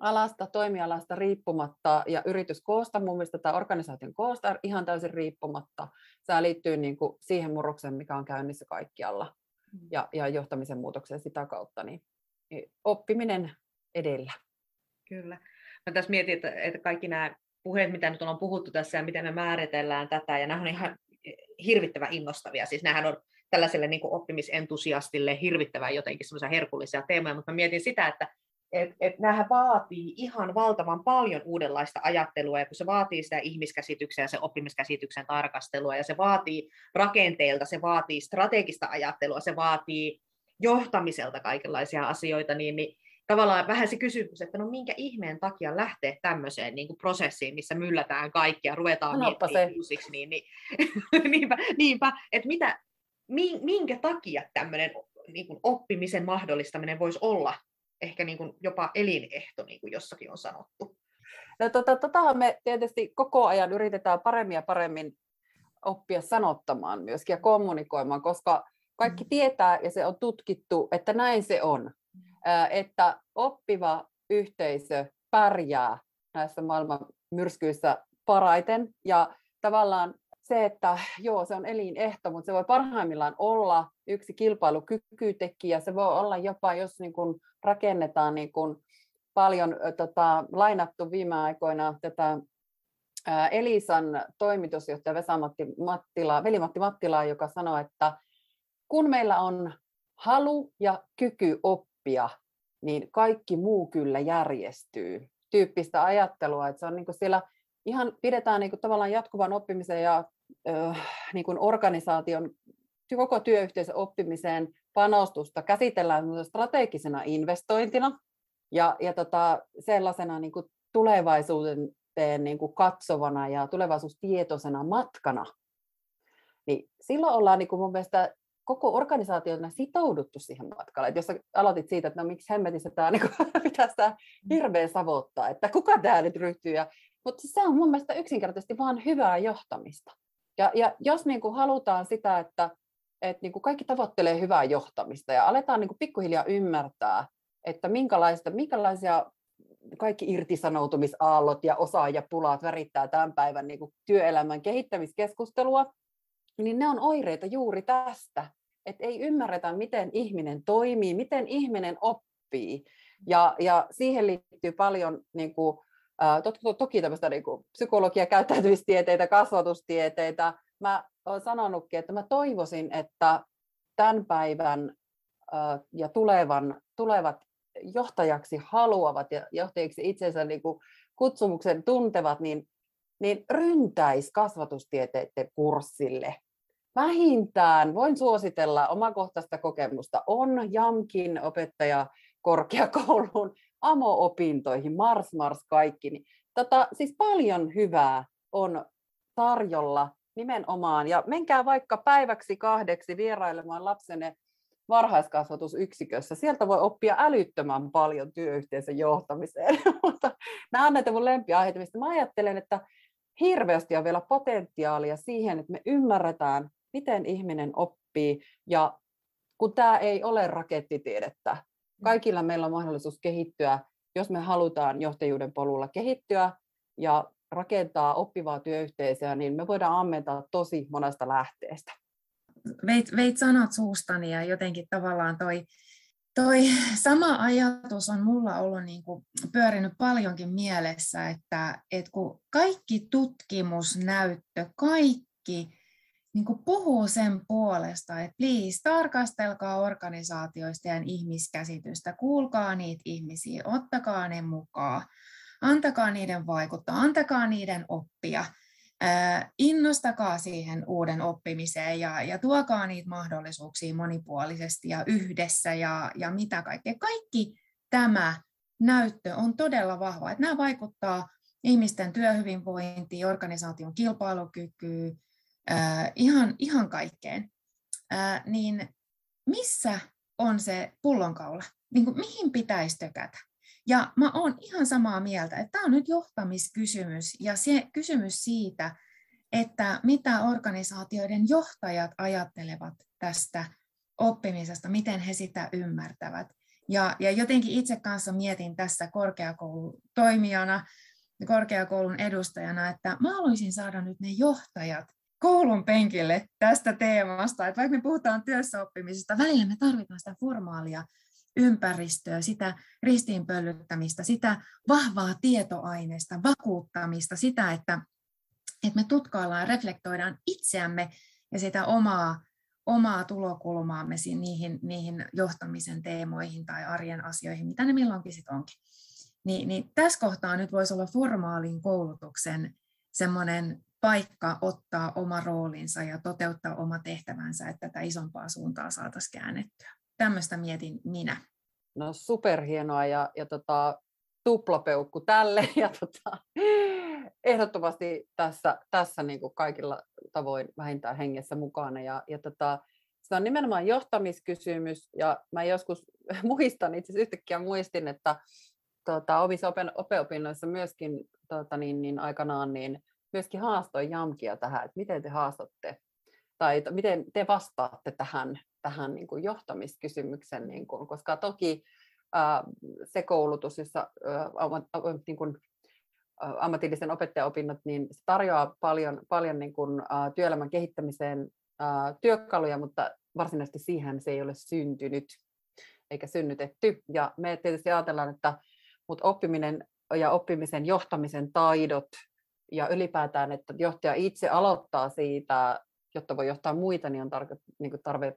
alasta, toimialasta riippumatta ja yrityskoosta, mun mielestä tämä organisaation koosta ihan täysin riippumatta. Tämä liittyy niin kuin siihen murrokseen, mikä on käynnissä kaikkialla. Ja, ja johtamisen muutokseen sitä kautta, niin, niin oppiminen edellä. Kyllä. Mä tässä mietin, että, että kaikki nämä puheet, mitä nyt on puhuttu tässä ja miten me määritellään tätä, ja nämä on ihan hirvittävän innostavia. Siis nämähän on tällaiselle niin kuin oppimisentusiastille hirvittävän jotenkin semmoisia herkullisia teemoja, mutta mä mietin sitä, että et, et nämähän vaatii ihan valtavan paljon uudenlaista ajattelua, ja kun se vaatii sitä ihmiskäsityksen ja se oppimiskäsityksen tarkastelua, ja se vaatii rakenteelta, se vaatii strategista ajattelua, se vaatii johtamiselta kaikenlaisia asioita, niin, niin tavallaan vähän se kysymys, että no minkä ihmeen takia lähteä tämmöiseen niin kuin prosessiin, missä myllätään kaikkia, ruvetaan miettimään uusiksi, niin, niin niinpä, niinpä että mitä, minkä takia tämmöinen niin kuin oppimisen mahdollistaminen voisi olla ehkä niin kuin jopa elinehto, niin kuin jossakin on sanottu. No, tota, tota me tietysti koko ajan yritetään paremmin ja paremmin oppia sanottamaan myöskin ja kommunikoimaan, koska kaikki mm. tietää ja se on tutkittu, että näin se on. Että oppiva yhteisö pärjää näissä maailman myrskyissä paraiten ja tavallaan se, että joo, se on elinehto, mutta se voi parhaimmillaan olla yksi kilpailukykytekijä. Se voi olla jopa, jos niin kun rakennetaan niin kun paljon tota, lainattu viime aikoina tätä Elisan toimitusjohtaja Vesa-Matti Mattila, veli-Matti Mattila, joka sanoi, että kun meillä on halu ja kyky oppia, niin kaikki muu kyllä järjestyy. Tyyppistä ajattelua, että se on niin siellä ihan pidetään niin kuin tavallaan jatkuvan oppimisen ja niin kuin organisaation koko työyhteisön oppimiseen panostusta käsitellään strategisena investointina ja, ja tota, sellaisena niin kuin tulevaisuuden niin kuin katsovana ja tulevaisuustietoisena matkana. Niin silloin ollaan niin kuin mun mielestä koko organisaationa sitouduttu siihen matkalle. Et jos aloitit siitä, että no miksi hemmetissä tämä niin pitäisi tämä hirveän savottaa, että kuka tämä nyt ryhtyy. Ja, mutta se on mun mielestä yksinkertaisesti vaan hyvää johtamista. Ja, ja jos niin kuin halutaan sitä, että, että niin kuin kaikki tavoittelee hyvää johtamista ja aletaan niin kuin pikkuhiljaa ymmärtää, että minkälaista, minkälaisia kaikki irtisanoutumisaallot ja osaajapulaat värittää tämän päivän niin kuin työelämän kehittämiskeskustelua, niin ne on oireita juuri tästä, että ei ymmärretä, miten ihminen toimii, miten ihminen oppii. Ja, ja siihen liittyy paljon niin kuin, to, toki tämmöistä niin kuin psykologia, käyttäytymistieteitä, kasvatustieteitä. Mä olen sanonutkin, että mä toivoisin, että tämän päivän ja tulevan, tulevat johtajaksi haluavat ja johtajiksi itsensä niin kuin kutsumuksen tuntevat, niin, niin ryntäisi kasvatustieteiden kurssille. Vähintään voin suositella omakohtaista kokemusta. On JAMKin opettaja korkeakouluun amo-opintoihin, Mars Mars kaikki. Niin, tota, siis paljon hyvää on tarjolla nimenomaan. Ja menkää vaikka päiväksi kahdeksi vierailemaan lapsenne varhaiskasvatusyksikössä. Sieltä voi oppia älyttömän paljon työyhteisön johtamiseen. Mutta nämä on näitä mun lempiaiheita, mistä mä ajattelen, että hirveästi on vielä potentiaalia siihen, että me ymmärretään, miten ihminen oppii. Ja kun tämä ei ole rakettitiedettä. Kaikilla meillä on mahdollisuus kehittyä, jos me halutaan johtajuuden polulla kehittyä ja rakentaa oppivaa työyhteisöä, niin me voidaan ammentaa tosi monesta lähteestä. Veit, veit sanat suustani ja jotenkin tavallaan toi, toi sama ajatus on mulla ollut niin kuin pyörinyt paljonkin mielessä, että, että kun kaikki tutkimusnäyttö, kaikki niin kuin puhuu sen puolesta, että please tarkastelkaa organisaatioista ja ihmiskäsitystä, kuulkaa niitä ihmisiä, ottakaa ne mukaan, antakaa niiden vaikuttaa, antakaa niiden oppia, innostakaa siihen uuden oppimiseen ja, ja tuokaa niitä mahdollisuuksia monipuolisesti ja yhdessä ja, ja mitä kaikkea. Kaikki tämä näyttö on todella vahva, että nämä vaikuttaa ihmisten työhyvinvointiin, organisaation kilpailukykyyn, äh, ihan, ihan kaikkeen, äh, niin missä on se pullonkaula? Niin kuin, mihin pitäisi tökätä? Ja mä oon ihan samaa mieltä, että tämä on nyt johtamiskysymys ja se kysymys siitä, että mitä organisaatioiden johtajat ajattelevat tästä oppimisesta, miten he sitä ymmärtävät. Ja, ja jotenkin itse kanssa mietin tässä korkeakoulutoimijana, korkeakoulun edustajana, että mä haluaisin saada nyt ne johtajat koulun penkille tästä teemasta, että vaikka me puhutaan työssäoppimisesta, välillä me tarvitaan sitä formaalia ympäristöä, sitä ristiinpöllyttämistä, sitä vahvaa tietoaineista, vakuuttamista, sitä, että, että me tutkaillaan ja reflektoidaan itseämme ja sitä omaa, omaa tulokulmaamme niihin, niihin johtamisen teemoihin tai arjen asioihin, mitä ne milloinkin sitten onkin. Niin, niin tässä kohtaa nyt voisi olla formaalin koulutuksen semmoinen paikka ottaa oma roolinsa ja toteuttaa oma tehtävänsä, että tätä isompaa suuntaa saataisiin käännettyä. Tämmöistä mietin minä. No superhienoa ja, ja tota, tuplapeukku tälle ja tota, ehdottomasti tässä, tässä niin kuin kaikilla tavoin vähintään hengessä mukana. Ja, ja tota, se on nimenomaan johtamiskysymys ja mä joskus muistan, itse asiassa yhtäkkiä muistin, että tota, omissa opeopinnoissa myöskin tota, niin, niin aikanaan niin myöskin haastoin Jamkia tähän, että miten te haastatte tai miten te vastaatte tähän, tähän niin kuin johtamiskysymyksen, niin kuin, koska toki ää, se koulutus, jossa ää, niin kuin, ammatillisen opettajaopinnot, niin se tarjoaa paljon, paljon niin kuin, ää, työelämän kehittämiseen ää, työkaluja, mutta varsinaisesti siihen se ei ole syntynyt eikä synnytetty. Ja me tietysti ajatellaan, että mutta oppiminen ja oppimisen johtamisen taidot ja ylipäätään, että johtaja itse aloittaa siitä, jotta voi johtaa muita, niin on tarve, niin kuin tarve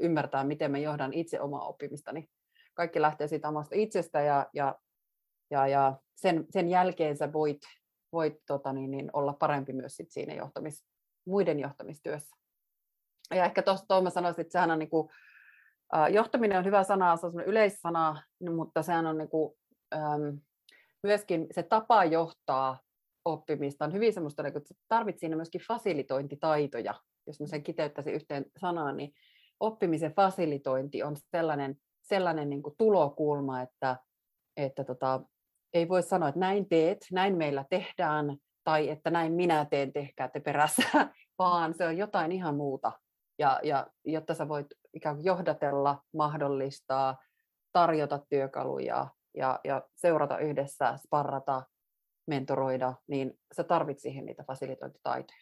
ymmärtää, miten mä johdan itse omaa oppimistani. Kaikki lähtee siitä omasta itsestä ja, ja, ja, ja sen, sen jälkeen sä voit, voit tota niin, niin olla parempi myös sit siinä johtamis, muiden johtamistyössä. Ja ehkä tuosta Toima sanoisin, että sehän on niin kuin, johtaminen on hyvä sana, se on yleissana, mutta sehän on niin kuin, myöskin se tapa johtaa oppimista on hyvin semmoista, niin että tarvitset siinä myöskin fasilitointitaitoja, jos mä sen kiteyttäisin yhteen sanaan, niin oppimisen fasilitointi on sellainen, sellainen niin kuin tulokulma, että, että tota, ei voi sanoa, että näin teet, näin meillä tehdään, tai että näin minä teen, tehkää te perässä, vaan se on jotain ihan muuta. Ja, ja jotta sä voit ikään kuin johdatella, mahdollistaa, tarjota työkaluja ja, ja seurata yhdessä, sparrata, mentoroida, niin sä tarvit siihen niitä fasilitointitaitoja.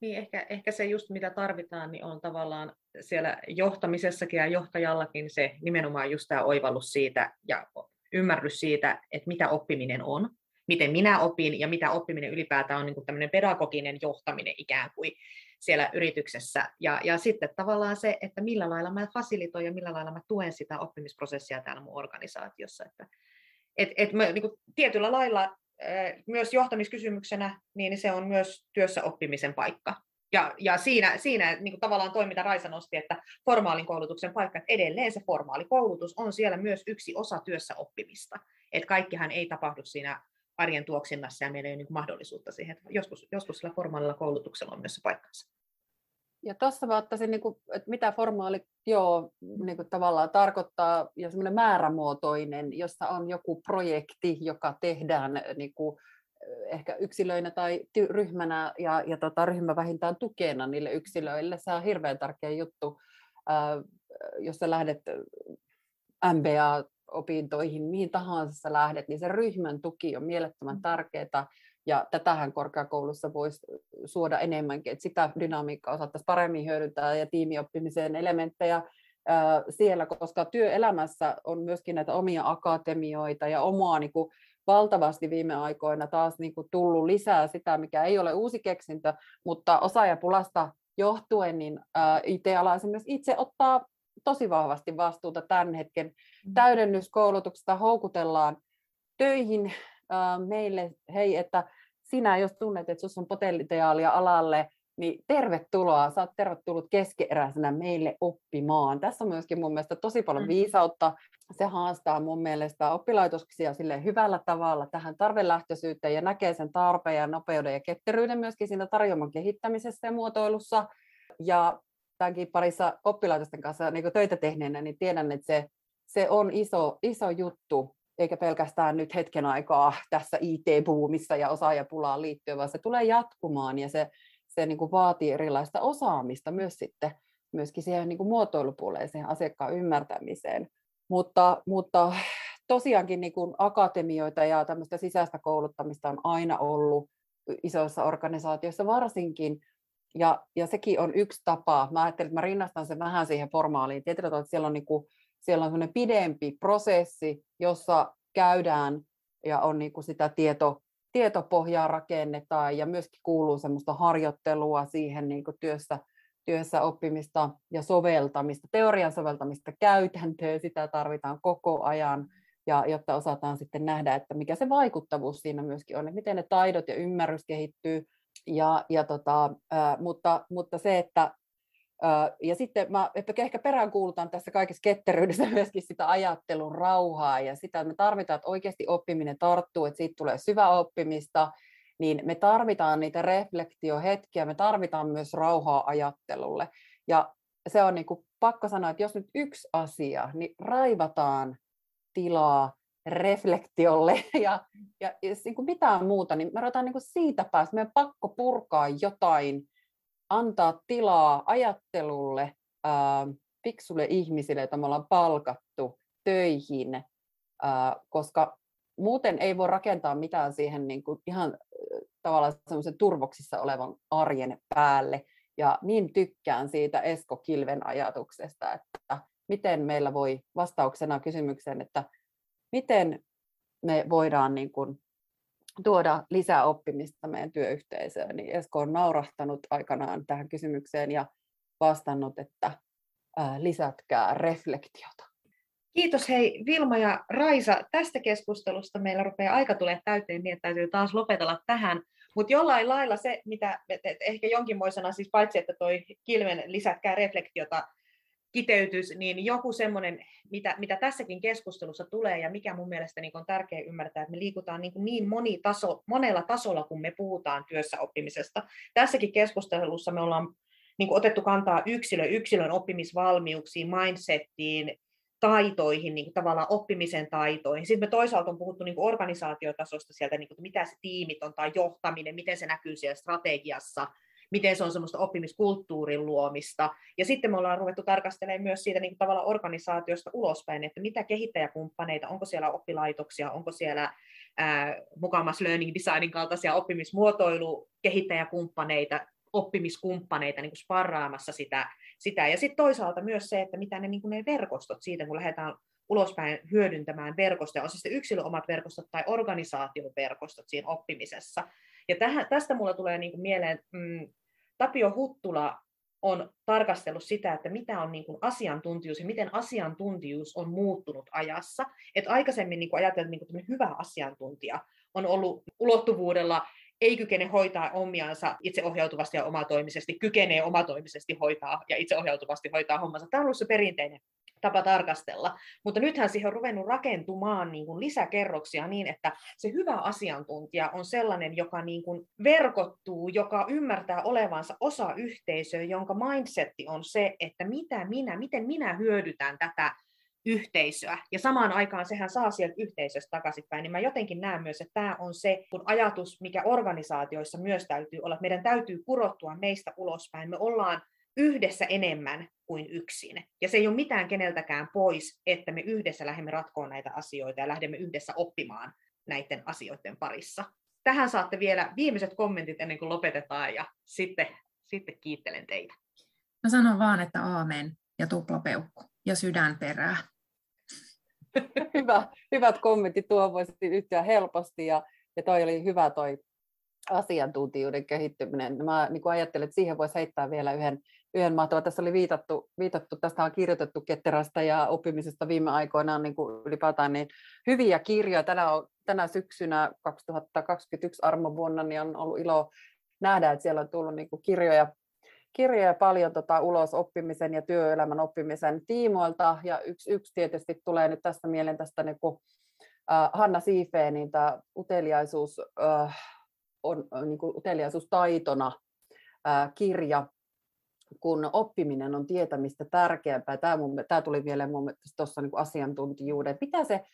Niin, ehkä, ehkä se just mitä tarvitaan, niin on tavallaan siellä johtamisessakin ja johtajallakin se nimenomaan just tämä oivallus siitä ja ymmärrys siitä, että mitä oppiminen on, miten minä opin ja mitä oppiminen ylipäätään on niin kuin tämmöinen pedagoginen johtaminen ikään kuin siellä yrityksessä. Ja, ja sitten tavallaan se, että millä lailla mä fasilitoin ja millä lailla mä tuen sitä oppimisprosessia täällä mun organisaatiossa. Että, et, et mä, niin tietyllä lailla myös johtamiskysymyksenä, niin se on myös työssä oppimisen paikka. Ja, ja siinä, siinä niin kuin tavallaan toi, mitä Raisa nosti, että formaalin koulutuksen paikka, että edelleen se formaali koulutus on siellä myös yksi osa työssä oppimista. Että kaikkihan ei tapahdu siinä arjen tuoksinnassa ja meillä ei ole niin mahdollisuutta siihen. Joskus, joskus sillä formaalilla koulutuksella on myös se paikkansa. Ja tuossa mä ottaisin, niin kuin, että mitä formaali joo, niin kuin tavallaan tarkoittaa, ja semmoinen määrämuotoinen, jossa on joku projekti, joka tehdään niin kuin, ehkä yksilöinä tai ryhmänä, ja, ja tota, ryhmä vähintään tukena niille yksilöille. Se on hirveän tärkeä juttu, äh, jos sä lähdet MBA-opintoihin, mihin tahansa sä lähdet, niin se ryhmän tuki on mielettömän mm. tärkeää, ja tätähän korkeakoulussa voisi suoda enemmänkin, että sitä dynamiikkaa osattaisiin paremmin hyödyntää ja tiimioppimisen elementtejä siellä, koska työelämässä on myöskin näitä omia akatemioita ja omaa niin kuin, valtavasti viime aikoina taas niin kuin, tullut lisää sitä, mikä ei ole uusi keksintö, mutta osaajapulasta johtuen, niin IT-ala esimerkiksi itse ottaa tosi vahvasti vastuuta tämän hetken mm. täydennyskoulutuksesta, houkutellaan töihin meille, hei, että sinä jos tunnet, että sinussa on potentiaalia alalle, niin tervetuloa, saat tervetullut keskeeräisenä meille oppimaan. Tässä on myöskin mun mielestä tosi paljon mm. viisautta. Se haastaa mun mielestä oppilaitoksia sille hyvällä tavalla tähän tarvelähtöisyyteen ja näkee sen tarpeen ja nopeuden ja ketteryyden myöskin siinä tarjoaman kehittämisessä ja muotoilussa. Ja tämänkin parissa oppilaitosten kanssa niin töitä tehneenä, niin tiedän, että se, se on iso, iso juttu eikä pelkästään nyt hetken aikaa tässä IT-buumissa ja osaajapulaan liittyen, vaan se tulee jatkumaan ja se, se niin kuin vaatii erilaista osaamista myös sitten myöskin siihen niin kuin muotoilupuoleen, siihen asiakkaan ymmärtämiseen. Mutta, mutta tosiaankin niin kuin akatemioita ja tämmöistä sisäistä kouluttamista on aina ollut isoissa organisaatioissa varsinkin, ja, ja sekin on yksi tapa. Mä ajattelin, että mä rinnastan sen vähän siihen formaaliin. Tietysti, että siellä on, niin kuin, siellä on sellainen pidempi prosessi, jossa käydään ja on niin kuin sitä tieto, tietopohjaa rakennetaan ja myöskin kuuluu semmoista harjoittelua siihen niin kuin työssä, työssä oppimista ja soveltamista, teorian soveltamista käytäntöön, sitä tarvitaan koko ajan, ja jotta osataan sitten nähdä, että mikä se vaikuttavuus siinä myöskin on, että miten ne taidot ja ymmärrys kehittyy, ja, ja tota, mutta, mutta se, että ja sitten mä ehkä peräänkuulutan tässä kaikessa ketteryydessä myöskin sitä ajattelun rauhaa ja sitä, että me tarvitaan, että oikeasti oppiminen tarttuu, että siitä tulee syvä oppimista, niin me tarvitaan niitä reflektiohetkiä, me tarvitaan myös rauhaa ajattelulle. Ja se on niin kuin pakko sanoa, että jos nyt yksi asia, niin raivataan tilaa reflektiolle ja, ja jos niin kuin mitään muuta, niin me ruvetaan niin siitä päästä, meidän pakko purkaa jotain, antaa tilaa ajattelulle, ää, fiksulle ihmisille, joita me ollaan palkattu töihin, ää, koska muuten ei voi rakentaa mitään siihen niin kuin ihan tavallaan semmoisen turvoksissa olevan arjen päälle. Ja niin tykkään siitä Esko Kilven ajatuksesta, että miten meillä voi vastauksena kysymykseen, että miten me voidaan niin kuin tuoda lisää oppimista meidän työyhteisöön, niin Esko on naurahtanut aikanaan tähän kysymykseen ja vastannut, että lisätkää reflektiota. Kiitos hei Vilma ja Raisa tästä keskustelusta. Meillä rupeaa aika tulee täyteen, niin täytyy taas lopetella tähän. Mutta jollain lailla se, mitä ehkä jonkinmoisena, siis paitsi että toi Kilven lisätkää reflektiota kiteytys, niin joku semmoinen, mitä, mitä tässäkin keskustelussa tulee ja mikä mun mielestä niin on tärkeää ymmärtää, että me liikutaan niin, niin moni taso, monella tasolla, kun me puhutaan työssä oppimisesta. Tässäkin keskustelussa me ollaan niin otettu kantaa yksilö, yksilön oppimisvalmiuksiin, mindsettiin, taitoihin, niin tavallaan oppimisen taitoihin. Sitten me toisaalta on puhuttu niin organisaatiotasosta sieltä, niin kuin, mitä se tiimit on tai johtaminen, miten se näkyy siellä strategiassa, miten se on semmoista oppimiskulttuurin luomista. Ja sitten me ollaan ruvettu tarkastelemaan myös siitä niin kuin tavallaan organisaatiosta ulospäin, että mitä kehittäjäkumppaneita, onko siellä oppilaitoksia, onko siellä mukamas learning designin kaltaisia oppimismuotoilukehittäjäkumppaneita, oppimiskumppaneita niin kuin sparraamassa sitä, sitä. Ja sitten toisaalta myös se, että mitä ne, niin kuin ne verkostot siitä, kun lähdetään ulospäin hyödyntämään verkostoja, on se sitten yksilön omat verkostot tai organisaation verkostot siinä oppimisessa. Ja tähän, tästä mulla tulee niin kuin mieleen, mm, Tapio Huttula on tarkastellut sitä, että mitä on niin kuin asiantuntijuus ja miten asiantuntijuus on muuttunut ajassa. Et aikaisemmin niin ajateltiin, että niin hyvä asiantuntija on ollut ulottuvuudella ei kykene hoitaa omiansa itseohjautuvasti ja omatoimisesti, kykenee omatoimisesti hoitaa ja itseohjautuvasti hoitaa hommansa. Tämä on ollut se perinteinen tapa tarkastella. Mutta nythän siihen on ruvennut rakentumaan niin kuin lisäkerroksia niin, että se hyvä asiantuntija on sellainen, joka niin kuin verkottuu, joka ymmärtää olevansa osa yhteisöä, jonka mindsetti on se, että mitä minä, miten minä hyödytän tätä yhteisöä. Ja samaan aikaan sehän saa sieltä yhteisöstä takaisinpäin. Niin mä jotenkin näen myös, että tämä on se kun ajatus, mikä organisaatioissa myös täytyy olla, että meidän täytyy kurottua meistä ulospäin. Me ollaan yhdessä enemmän kuin yksin. Ja se ei ole mitään keneltäkään pois, että me yhdessä lähdemme ratkoon näitä asioita ja lähdemme yhdessä oppimaan näiden asioiden parissa. Tähän saatte vielä viimeiset kommentit ennen kuin lopetetaan ja sitten, sitten kiittelen teitä. Mä sanon vaan, että aamen ja tuplapeukku ja sydän perää. Hyvä, hyvät kommentit, tuo voisi yhtyä helposti ja, ja toi oli hyvä toi asiantuntijuuden kehittyminen. Mä niin ajattelen, että siihen voisi heittää vielä yhden, yhden mahtavan. Tässä oli viitattu, viitattu, tästä on kirjoitettu ketterästä ja oppimisesta viime aikoina niin kuin ylipäätään niin hyviä kirjoja. Tänä, on, tänä syksynä 2021 armovuonna niin on ollut ilo nähdä, että siellä on tullut niin kuin kirjoja, kirjoja paljon tota, ulos oppimisen ja työelämän oppimisen tiimoilta. Ja yksi, yksi tietysti tulee nyt tästä mieleen tästä niin kuin, äh, Hanna niin tämä uteliaisuus, äh, on niin kuin uteliaisuustaitona äh, kirja, kun oppiminen on tietämistä tärkeämpää. Tämä, mun, tämä tuli vielä tuossa niin asiantuntijuuden. Mitä se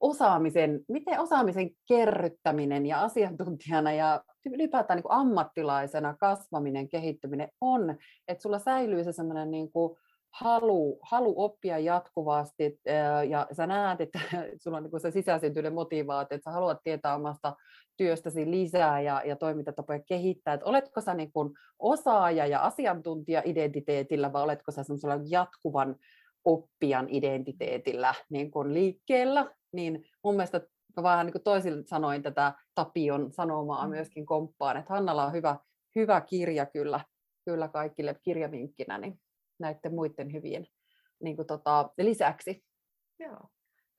osaamisen, miten osaamisen kerryttäminen ja asiantuntijana ja ylipäätään niin ammattilaisena kasvaminen, kehittyminen on, että sulla säilyy se semmoinen niin kuin halu, halu oppia jatkuvasti ja sä näet, että sulla on niin se sisäsyntyinen motivaatio, että sä haluat tietää omasta työstäsi lisää ja, ja toimintatapoja kehittää. Että oletko sä niin kuin osaaja ja asiantuntija identiteetillä vai oletko sä semmoisella jatkuvan oppijan identiteetillä niin kuin liikkeellä, niin mun mielestä mä vähän niin toisille sanoin tätä Tapion sanomaa mm. myöskin komppaan, että Hannalla on hyvä, hyvä kirja kyllä, kyllä kaikille kirjavinkkinä niin näiden muiden hyvien niin kuin tota, lisäksi. Joo,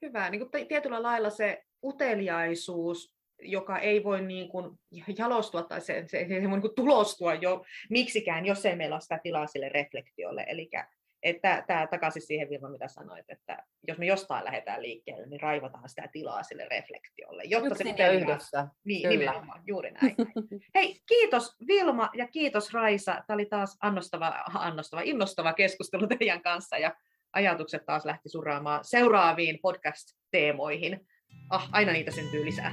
hyvä. Niin kuin tietyllä lailla se uteliaisuus, joka ei voi niin kuin jalostua tai se, se, se voi niin kuin tulostua jo miksikään, jos ei meillä ole sitä tilaa sille reflektiolle. Eli että tämä takaisin siihen Vilma, mitä sanoit, että jos me jostain lähdetään liikkeelle, niin raivataan sitä tilaa sille reflektiolle. Jotta Yksin se ja yhdessä. Niin, Kyllä. nimenomaan, juuri näin. Hei, kiitos Vilma ja kiitos Raisa. Tämä oli taas annostava, annostava, innostava keskustelu teidän kanssa ja ajatukset taas lähti surraamaan seuraaviin podcast-teemoihin. Ah, aina niitä syntyy lisää.